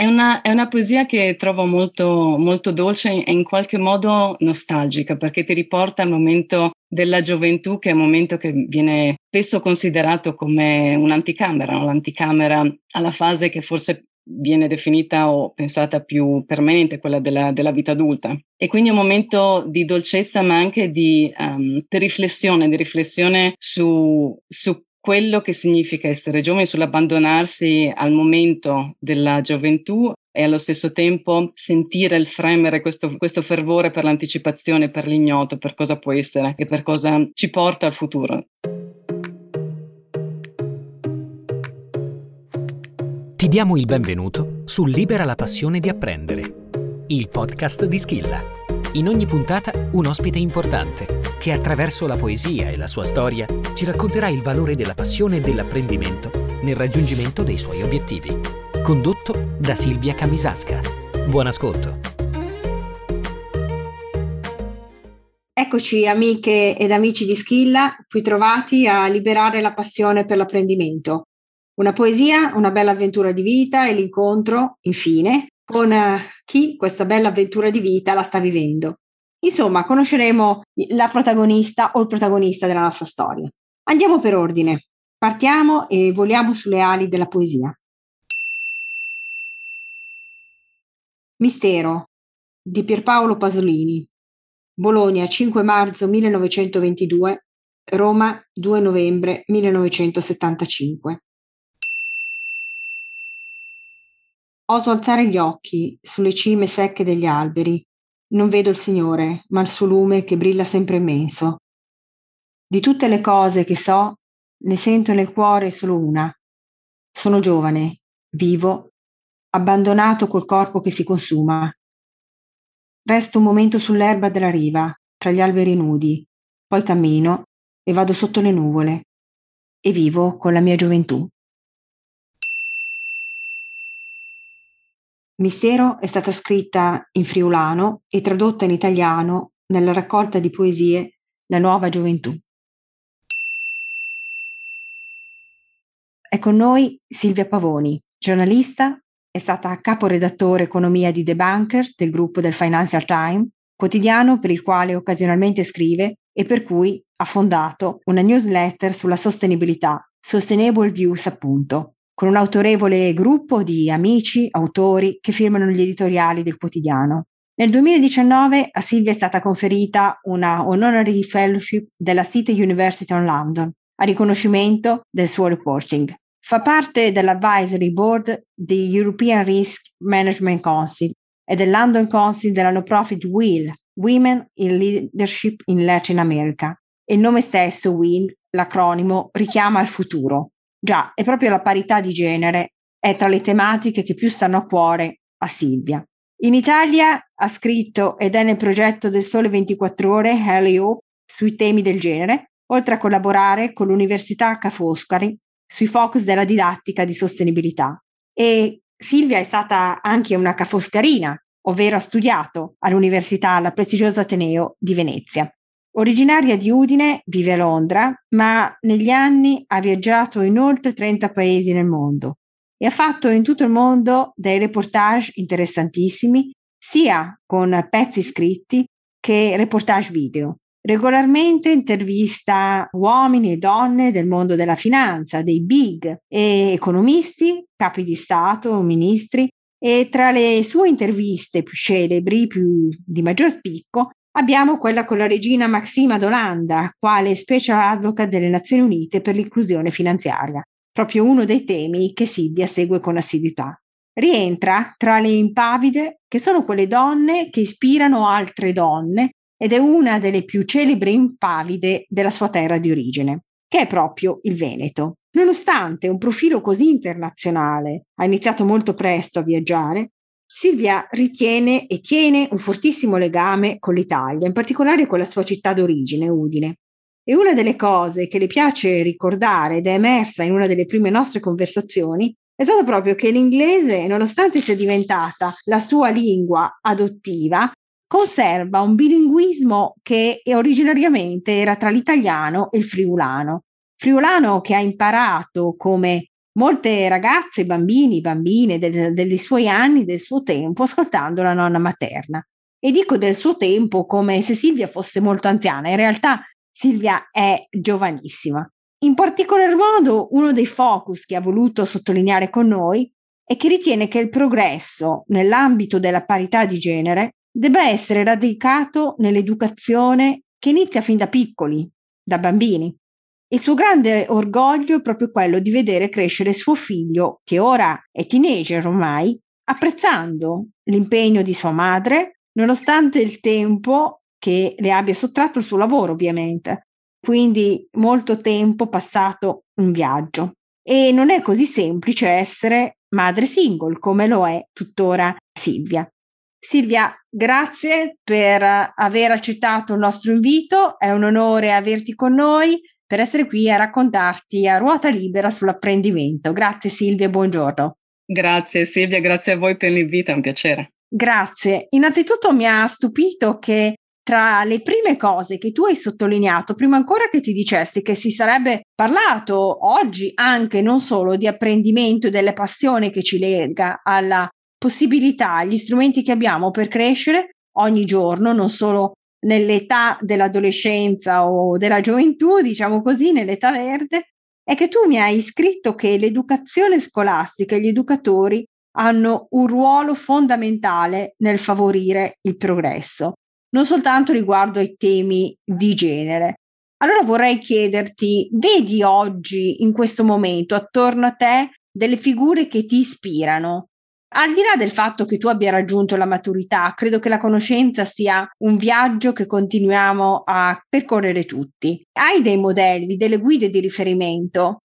È una, è una, poesia che trovo molto, molto dolce e in qualche modo nostalgica perché ti riporta al momento della gioventù che è un momento che viene spesso considerato come un'anticamera, no? l'anticamera alla fase che forse viene definita o pensata più permanente, quella della, della vita adulta. E quindi un momento di dolcezza ma anche di, um, di riflessione, di riflessione su, su quello che significa essere giovani, sull'abbandonarsi al momento della gioventù e allo stesso tempo sentire il fremere, questo, questo, fervore per l'anticipazione, per l'ignoto, per cosa può essere e per cosa ci porta al futuro. Ti diamo il benvenuto su Libera la passione di apprendere, il podcast di Schilla in ogni puntata un ospite importante che attraverso la poesia e la sua storia ci racconterà il valore della passione e dell'apprendimento nel raggiungimento dei suoi obiettivi. Condotto da Silvia Camisasca. Buon ascolto. Eccoci amiche ed amici di Schilla, qui trovati a liberare la passione per l'apprendimento. Una poesia, una bella avventura di vita e l'incontro, infine, con chi questa bella avventura di vita la sta vivendo. Insomma, conosceremo la protagonista o il protagonista della nostra storia. Andiamo per ordine. Partiamo e voliamo sulle ali della poesia. Mistero di Pierpaolo Pasolini. Bologna 5 marzo 1922, Roma 2 novembre 1975. Oso alzare gli occhi sulle cime secche degli alberi. Non vedo il Signore, ma il suo lume che brilla sempre immenso. Di tutte le cose che so, ne sento nel cuore solo una. Sono giovane, vivo, abbandonato col corpo che si consuma. Resto un momento sull'erba della riva, tra gli alberi nudi, poi cammino e vado sotto le nuvole e vivo con la mia gioventù. Mistero è stata scritta in friulano e tradotta in italiano nella raccolta di poesie La nuova gioventù. È con noi Silvia Pavoni, giornalista, è stata caporedattore economia di The Banker del gruppo del Financial Times, quotidiano per il quale occasionalmente scrive e per cui ha fondato una newsletter sulla sostenibilità, Sustainable Views appunto, con un autorevole gruppo di amici, autori che firmano gli editoriali del quotidiano. Nel 2019 a Silvia è stata conferita una honorary fellowship della City University of London a riconoscimento del suo reporting. Fa parte dell'advisory board di European Risk Management Council e del London Council della no profit WIL, Women in Leadership in Latin America. il nome stesso, WIL, l'acronimo, richiama al futuro, Già, è proprio la parità di genere è tra le tematiche che più stanno a cuore a Silvia. In Italia ha scritto ed è nel progetto del Sole 24 Ore Helio sui temi del genere, oltre a collaborare con l'Università Ca' Foscari sui focus della didattica di sostenibilità. E Silvia è stata anche una cafoscarina, ovvero ha studiato all'Università alla prestigiosa Ateneo di Venezia. Originaria di Udine, vive a Londra, ma negli anni ha viaggiato in oltre 30 paesi nel mondo e ha fatto in tutto il mondo dei reportage interessantissimi, sia con pezzi scritti che reportage video. Regolarmente intervista uomini e donne del mondo della finanza, dei big economisti, capi di Stato, ministri e tra le sue interviste più celebri, più di maggior spicco, Abbiamo quella con la regina Maxima d'Olanda, quale special advocate delle Nazioni Unite per l'inclusione finanziaria, proprio uno dei temi che Silvia segue con assiduità. Rientra tra le impavide, che sono quelle donne che ispirano altre donne ed è una delle più celebri impavide della sua terra di origine, che è proprio il Veneto. Nonostante un profilo così internazionale, ha iniziato molto presto a viaggiare, Silvia ritiene e tiene un fortissimo legame con l'Italia, in particolare con la sua città d'origine, Udine. E una delle cose che le piace ricordare ed è emersa in una delle prime nostre conversazioni è stato proprio che l'inglese, nonostante sia diventata la sua lingua adottiva, conserva un bilinguismo che originariamente era tra l'italiano e il friulano. Friulano che ha imparato come molte ragazze, bambini, bambine del, dei suoi anni, del suo tempo, ascoltando la nonna materna. E dico del suo tempo come se Silvia fosse molto anziana, in realtà Silvia è giovanissima. In particolar modo, uno dei focus che ha voluto sottolineare con noi è che ritiene che il progresso nell'ambito della parità di genere debba essere radicato nell'educazione che inizia fin da piccoli, da bambini. Il suo grande orgoglio è proprio quello di vedere crescere suo figlio, che ora è teenager ormai, apprezzando l'impegno di sua madre, nonostante il tempo che le abbia sottratto il suo lavoro, ovviamente. Quindi molto tempo passato in viaggio. E non è così semplice essere madre single come lo è tuttora Silvia. Silvia, grazie per aver accettato il nostro invito, è un onore averti con noi per essere qui a raccontarti a ruota libera sull'apprendimento. Grazie Silvia, buongiorno. Grazie Silvia, grazie a voi per l'invito, è un piacere. Grazie. Innanzitutto mi ha stupito che tra le prime cose che tu hai sottolineato, prima ancora che ti dicessi che si sarebbe parlato oggi anche non solo di apprendimento e delle passioni che ci lega alla possibilità, agli strumenti che abbiamo per crescere ogni giorno, non solo nell'età dell'adolescenza o della gioventù, diciamo così, nell'età verde, è che tu mi hai scritto che l'educazione scolastica e gli educatori hanno un ruolo fondamentale nel favorire il progresso, non soltanto riguardo ai temi di genere. Allora vorrei chiederti, vedi oggi, in questo momento, attorno a te, delle figure che ti ispirano, al di là del fatto che tu abbia raggiunto la maturità, credo che la conoscenza sia un viaggio che continuiamo a percorrere tutti. Hai dei modelli, delle guide di riferimento?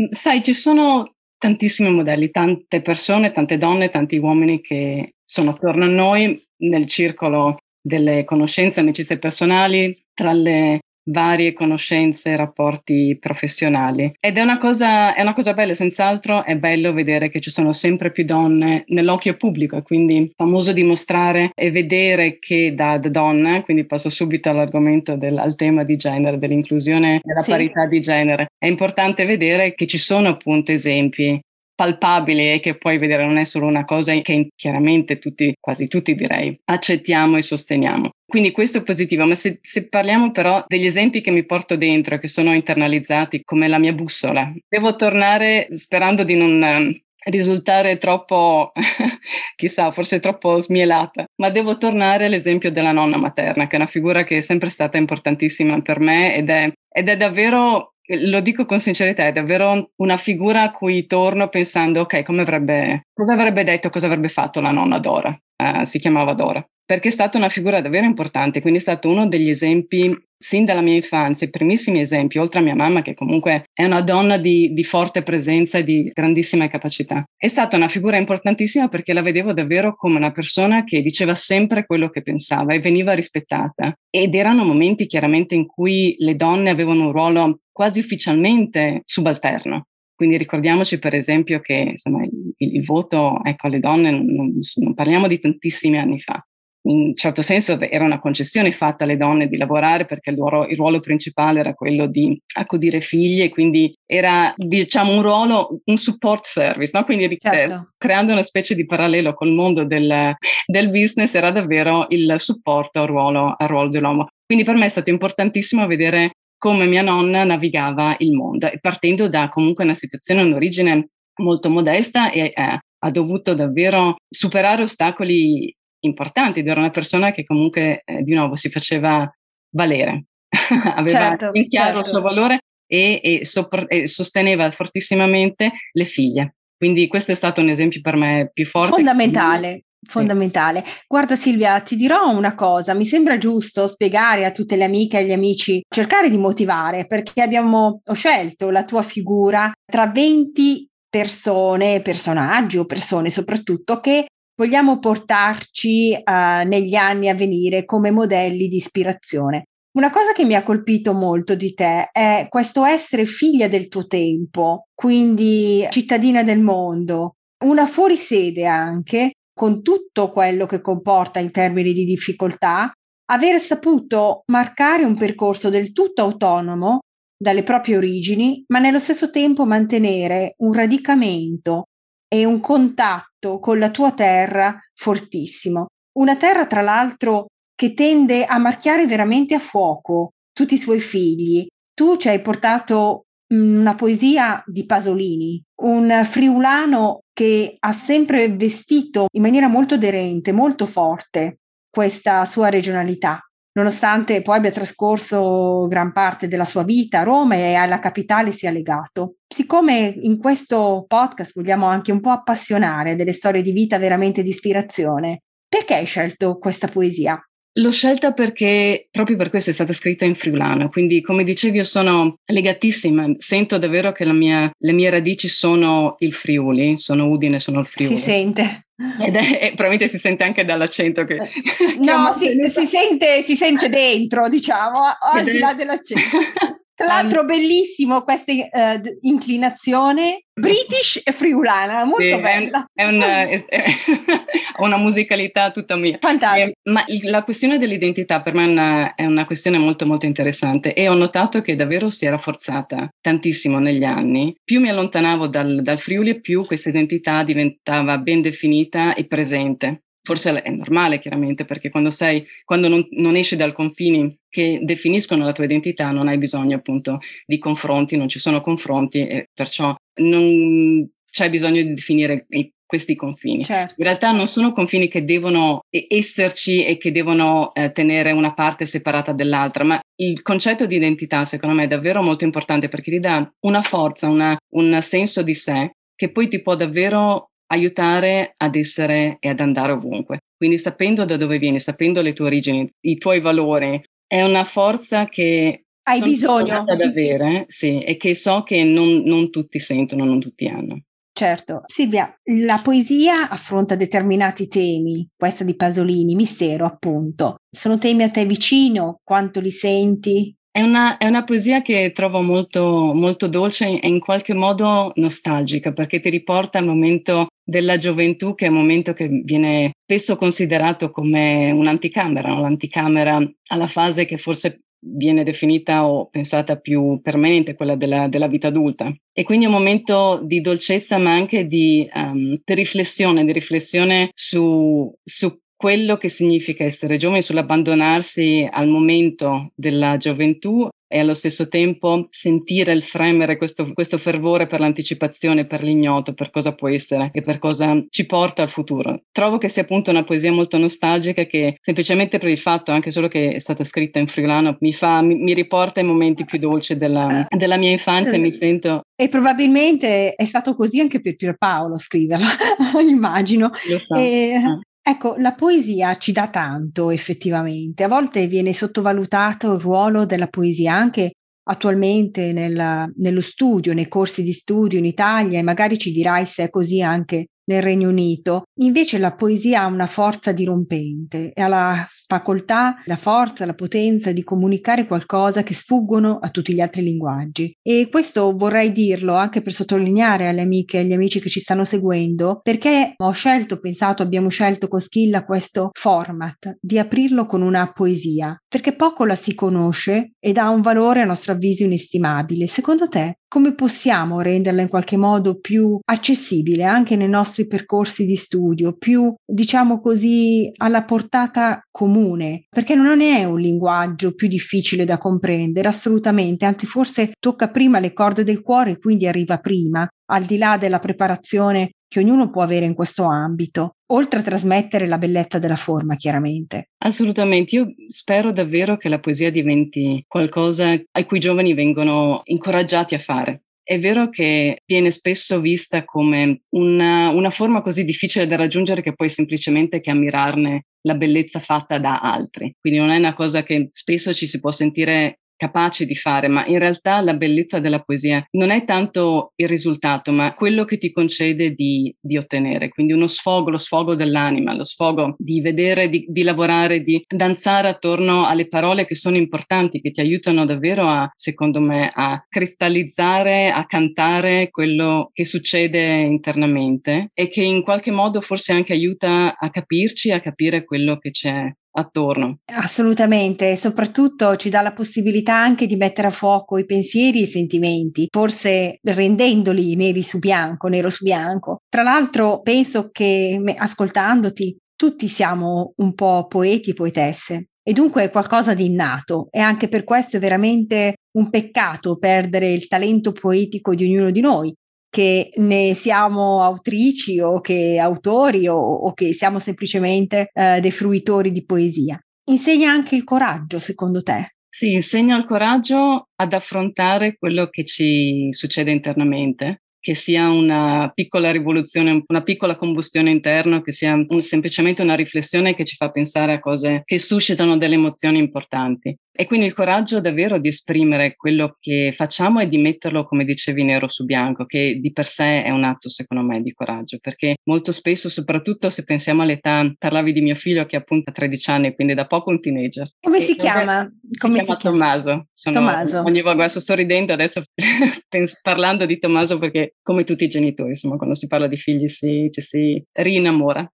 Mm, sai, ci sono tantissimi modelli, tante persone, tante donne, tanti uomini che sono attorno a noi nel circolo delle conoscenze, amicizie personali, tra le varie conoscenze e rapporti professionali. Ed è una, cosa, è una cosa bella, senz'altro è bello vedere che ci sono sempre più donne nell'occhio pubblico e quindi famoso dimostrare e vedere che da, da donna, quindi passo subito all'argomento del, al tema di genere, dell'inclusione della sì. parità di genere, è importante vedere che ci sono appunto esempi palpabili e che puoi vedere non è solo una cosa che chiaramente tutti, quasi tutti direi, accettiamo e sosteniamo. Quindi questo è positivo, ma se, se, parliamo però degli esempi che mi porto dentro, che sono internalizzati come la mia bussola, devo tornare sperando di non ehm, risultare troppo, chissà, forse troppo smielata, ma devo tornare all'esempio della nonna materna, che è una figura che è sempre stata importantissima per me ed è, ed è davvero lo dico con sincerità, è davvero una figura a cui torno pensando, ok, come avrebbe, come avrebbe detto, cosa avrebbe fatto la nonna Dora? Uh, si chiamava Dora, perché è stata una figura davvero importante, quindi è stato uno degli esempi, sin dalla mia infanzia, i primissimi esempi, oltre a mia mamma che comunque è una donna di, di forte presenza e di grandissime capacità. È stata una figura importantissima perché la vedevo davvero come una persona che diceva sempre quello che pensava e veniva rispettata. Ed erano momenti chiaramente in cui le donne avevano un ruolo quasi ufficialmente subalterno. Quindi ricordiamoci per esempio che insomma, il, il, voto ecco, alle donne non, non, non, parliamo di tantissimi anni fa. In un certo senso era una concessione fatta alle donne di lavorare perché il, loro, il ruolo principale era quello di accudire figli e quindi era diciamo un ruolo, un support service, no? quindi certo. creando una specie di parallelo col mondo del, del business era davvero il supporto al ruolo, al ruolo dell'uomo. Quindi per me è stato importantissimo vedere come mia nonna navigava il mondo, partendo da comunque una situazione in origine molto modesta e eh, ha dovuto davvero superare ostacoli importanti ed era una persona che comunque eh, di nuovo si faceva valere, aveva certo, in chiaro certo. il suo valore e, e, sopra- e sosteneva fortissimamente le figlie. Quindi questo è stato un esempio per me più forte. Fondamentale, Fondamentale. Guarda Silvia, ti dirò una cosa, mi sembra giusto spiegare a tutte le amiche e agli amici, cercare di motivare, perché abbiamo, ho scelto la tua figura tra 20 persone, personaggi o persone soprattutto che vogliamo portarci uh, negli anni a venire come modelli di ispirazione. Una cosa che mi ha colpito molto di te è questo essere figlia del tuo tempo, quindi cittadina del mondo, una fuorisede anche, con tutto quello che comporta in termini di difficoltà, aver saputo marcare un percorso del tutto autonomo dalle proprie origini, ma nello stesso tempo mantenere un radicamento e un contatto con la tua terra fortissimo. Una terra, tra l'altro, che tende a marchiare veramente a fuoco tutti i suoi figli. Tu ci hai portato una poesia di Pasolini, un friulano che ha sempre vestito in maniera molto aderente, molto forte questa sua regionalità, nonostante poi abbia trascorso gran parte della sua vita a Roma e alla capitale sia legato. Siccome in questo podcast vogliamo anche un po' appassionare delle storie di vita veramente di ispirazione, perché hai scelto questa poesia? L'ho scelta perché proprio per questo è stata scritta in friulano, quindi come dicevi io sono legatissima, sento davvero che mia, le mie radici sono il Friuli, sono Udine, sono il Friuli. Si sente. Ed è, e probabilmente si sente anche dall'accento che... no, che si, si, sente, si sente dentro, diciamo, al di là dell'accento. Tra l'altro bellissimo questa uh, inclinazione british e friulana, molto sì, bella. È, un, è, è una musicalità tutta mia. Fantastico. Eh, ma la questione dell'identità per me è una, è una, questione molto molto interessante e ho notato che davvero si è rafforzata tantissimo negli anni. Più mi allontanavo dal, dal Friuli più questa identità diventava ben definita e presente. Forse è normale, chiaramente, perché quando sei, quando non, non esci dai confini che definiscono la tua identità, non hai bisogno appunto di confronti, non ci sono confronti e perciò non c'è bisogno di definire i, questi confini. Certo. In realtà non sono confini che devono esserci e che devono eh, tenere una parte separata dall'altra, ma il concetto di identità secondo me è davvero molto importante perché ti dà una forza, una, un senso di sé che poi ti può davvero aiutare ad essere e ad andare ovunque. Quindi sapendo da dove vieni, sapendo le tue origini, i tuoi valori, è una forza che hai bisogno ad avere, sì, e che so che non, non tutti sentono, non tutti hanno. Certo. Silvia, la poesia affronta determinati temi, questa di Pasolini, mistero appunto. Sono temi a te vicino? Quanto li senti? È una, è una, poesia che trovo molto, molto dolce e in qualche modo nostalgica perché ti riporta al momento della gioventù che è un momento che viene spesso considerato come un'anticamera, no? l'anticamera alla fase che forse viene definita o pensata più permanente, quella della, della vita adulta. E quindi è un momento di dolcezza ma anche di, um, di riflessione, di riflessione su, su quello che significa essere giovani, sull'abbandonarsi al momento della gioventù e allo stesso tempo sentire il fremere, questo, questo, fervore per l'anticipazione, per l'ignoto, per cosa può essere e per cosa ci porta al futuro. Trovo che sia appunto una poesia molto nostalgica che semplicemente per il fatto anche solo che è stata scritta in friulano mi, fa, mi, mi riporta ai momenti più dolci della, della mia infanzia e mi sento... E probabilmente è stato così anche per Pierpaolo scriverla, immagino. So. E, ah. Ecco, la poesia ci dà tanto effettivamente, a volte viene sottovalutato il ruolo della poesia anche attualmente nella, nello studio, nei corsi di studio in Italia e magari ci dirai se è così anche nel Regno Unito. Invece la poesia ha una forza dirompente e ha la facoltà, la forza, la potenza di comunicare qualcosa che sfuggono a tutti gli altri linguaggi. E questo vorrei dirlo anche per sottolineare alle amiche e agli amici che ci stanno seguendo, perché ho scelto, pensato, abbiamo scelto con Schilla questo format di aprirlo con una poesia, perché poco la si conosce ed ha un valore a nostro avviso inestimabile. Secondo te, come possiamo renderla in qualche modo più accessibile anche nei nostri percorsi di studio, più, diciamo così, alla portata comune? Perché non è un linguaggio più difficile da comprendere, assolutamente, anzi forse tocca prima le corde del cuore quindi arriva prima, al di là della preparazione che ognuno può avere in questo ambito, oltre a trasmettere la bellezza della forma, chiaramente. Assolutamente, io spero davvero che la poesia diventi qualcosa a cui i giovani vengono incoraggiati a fare. È vero che viene spesso vista come una, una forma così difficile da raggiungere che poi semplicemente che ammirarne la bellezza fatta da altri. Quindi non è una cosa che spesso ci si può sentire capaci di fare, ma in realtà la bellezza della poesia non è tanto il risultato, ma quello che ti concede di, di ottenere, quindi uno sfogo, lo sfogo dell'anima, lo sfogo di vedere, di, di, lavorare, di danzare attorno alle parole che sono importanti, che ti aiutano davvero a, secondo me, a cristallizzare, a cantare quello che succede internamente e che in qualche modo forse anche aiuta a capirci, a capire quello che c'è attorno. Assolutamente, soprattutto ci dà la possibilità anche di mettere a fuoco i pensieri e i sentimenti, forse rendendoli neri su bianco, nero su bianco. Tra l'altro penso che ascoltandoti tutti siamo un po' poeti e poetesse e dunque è qualcosa di innato e anche per questo è veramente un peccato perdere il talento poetico di ognuno di noi, che ne siamo autrici o che autori o, o che siamo semplicemente eh, dei fruitori di poesia. Insegna anche il coraggio, secondo te? Sì, insegna il coraggio ad affrontare quello che ci succede internamente che sia una piccola rivoluzione, una piccola combustione interna, che sia un, semplicemente una riflessione che ci fa pensare a cose che suscitano delle emozioni importanti. E quindi il coraggio davvero di esprimere quello che facciamo e di metterlo, come dicevi, nero su bianco, che di per sé è un atto, secondo me, di coraggio, perché molto spesso, soprattutto se pensiamo all'età, parlavi di mio figlio che appunto ha 13 anni, quindi da poco un teenager. Come si chiama? Si come chiama si Tommaso. Sono, Tommaso. Ogni volta sto ridendo adesso parlando di Tommaso perché come tutti i genitori, insomma, quando si parla di figli si, ci si rinnamora.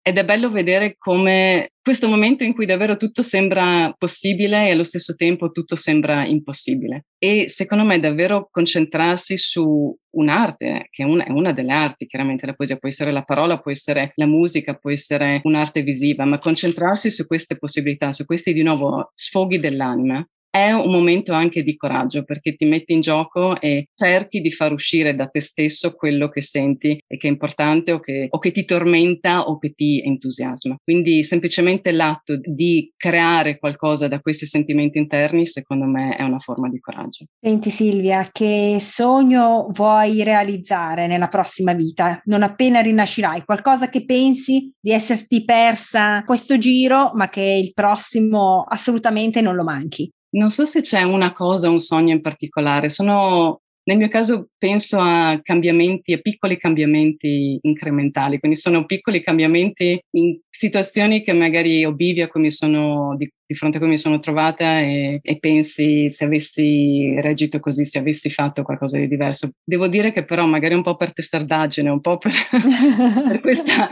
Ed è bello vedere come questo momento in cui davvero tutto sembra possibile e allo stesso tempo tutto sembra impossibile. E secondo me davvero concentrarsi su un'arte, che è una, è una delle arti, chiaramente la poesia può essere la parola, può essere la musica, può essere un'arte visiva, ma concentrarsi su queste possibilità, su questi di nuovo sfoghi dell'anima, è un momento anche di coraggio perché ti metti in gioco e cerchi di far uscire da te stesso quello che senti e che è importante o che, o che ti tormenta o che ti entusiasma. Quindi semplicemente l'atto di creare qualcosa da questi sentimenti interni, secondo me, è una forma di coraggio. Senti Silvia, che sogno vuoi realizzare nella prossima vita? Non appena rinascirai, qualcosa che pensi di esserti persa questo giro, ma che il prossimo assolutamente non lo manchi? Non so se c'è una cosa, un sogno in particolare. Sono, nel mio caso penso a cambiamenti, a piccoli cambiamenti incrementali, quindi sono piccoli cambiamenti in situazioni che magari obivi a cui mi sono, di, di fronte a cui mi sono trovata e, e, pensi se avessi reagito così, se avessi fatto qualcosa di diverso. Devo dire che però magari un po' per testardaggine, un po' per, per questa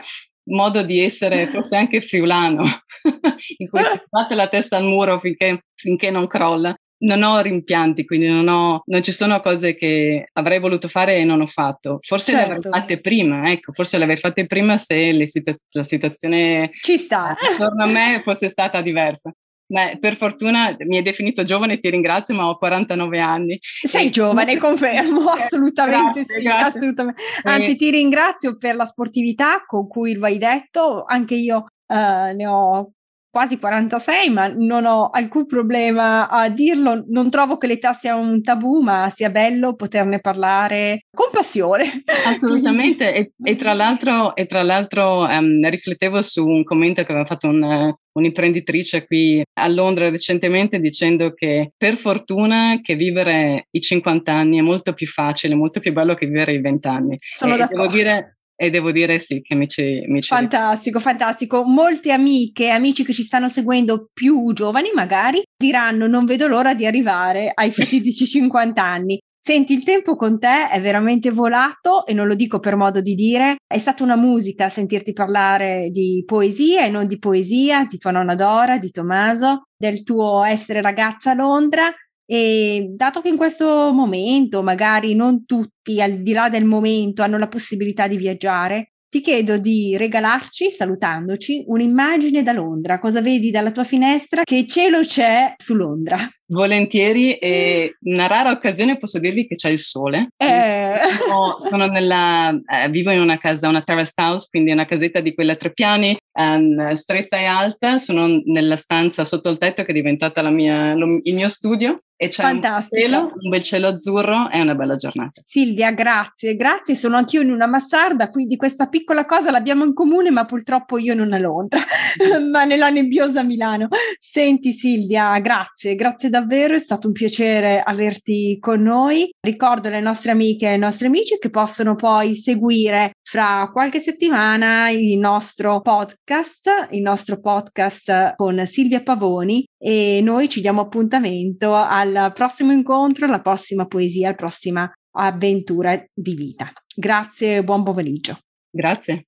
modo di essere forse anche friulano, in cui si batte la testa al muro finché, finché non crolla. Non ho rimpianti, quindi non, ho, non, ci sono cose che avrei voluto fare e non ho fatto. Forse certo. le avrei certo. fatte prima, ecco, forse le avrei fatte prima se situ- la situazione ci sta. attorno a me fosse stata diversa. Beh, per fortuna mi hai definito giovane, ti ringrazio, ma ho 49 anni. Sei e... giovane, confermo, assolutamente grazie, sì, grazie. assolutamente. Anzi, ti ringrazio per la sportività con cui lo hai detto, anche io uh, ne ho quasi 46, ma non ho alcun problema a dirlo. Non trovo che l'età sia un tabù, ma sia bello poterne parlare con passione. Assolutamente. e, e, tra l'altro, e tra l'altro um, riflettevo su un commento che aveva fatto un, un'imprenditrice qui a Londra recentemente dicendo che per fortuna che vivere i 50 anni è molto più facile, molto più bello che vivere i 20 anni. Sono e d'accordo. Devo dire, e devo dire sì che mi ci, mi ci Fantastico, fantastico. Molte amiche e amici che ci stanno seguendo più giovani magari diranno non vedo l'ora di arrivare ai fatidici 50 anni. Senti, il tempo con te è veramente volato e non lo dico per modo di dire, è stata una musica sentirti parlare di poesia e non di poesia, di tua nonna Dora, di Tommaso, del tuo essere ragazza a Londra e dato che in questo momento magari non tutti, al di là del momento, hanno la possibilità di viaggiare, ti chiedo di regalarci, salutandoci, un'immagine da Londra. Cosa vedi dalla tua finestra? Che cielo c'è su Londra? Volentieri e una rara occasione posso dirvi che c'è il sole. Eh. Sono, sono nella, eh, vivo in una casa, una terrace house, quindi una casetta di quelle a tre piani, um, stretta e alta. Sono nella stanza sotto il tetto che è diventata mia, lo, il mio studio e c'è un, cielo, un bel cielo azzurro e una bella giornata. Silvia, grazie, grazie. Sono anch'io in una massarda, quindi questa piccola cosa l'abbiamo in comune, ma purtroppo io non a Londra, ma nella nebbiosa Milano. Senti Silvia, grazie, grazie davvero, è stato un piacere averti con noi. Ricordo alle nostre amiche e ai nostri amici che possono poi seguire fra qualche settimana il nostro podcast, il nostro podcast con Silvia Pavoni e noi ci diamo appuntamento al prossimo incontro, alla prossima poesia, alla prossima avventura di vita. Grazie buon pomeriggio. Grazie.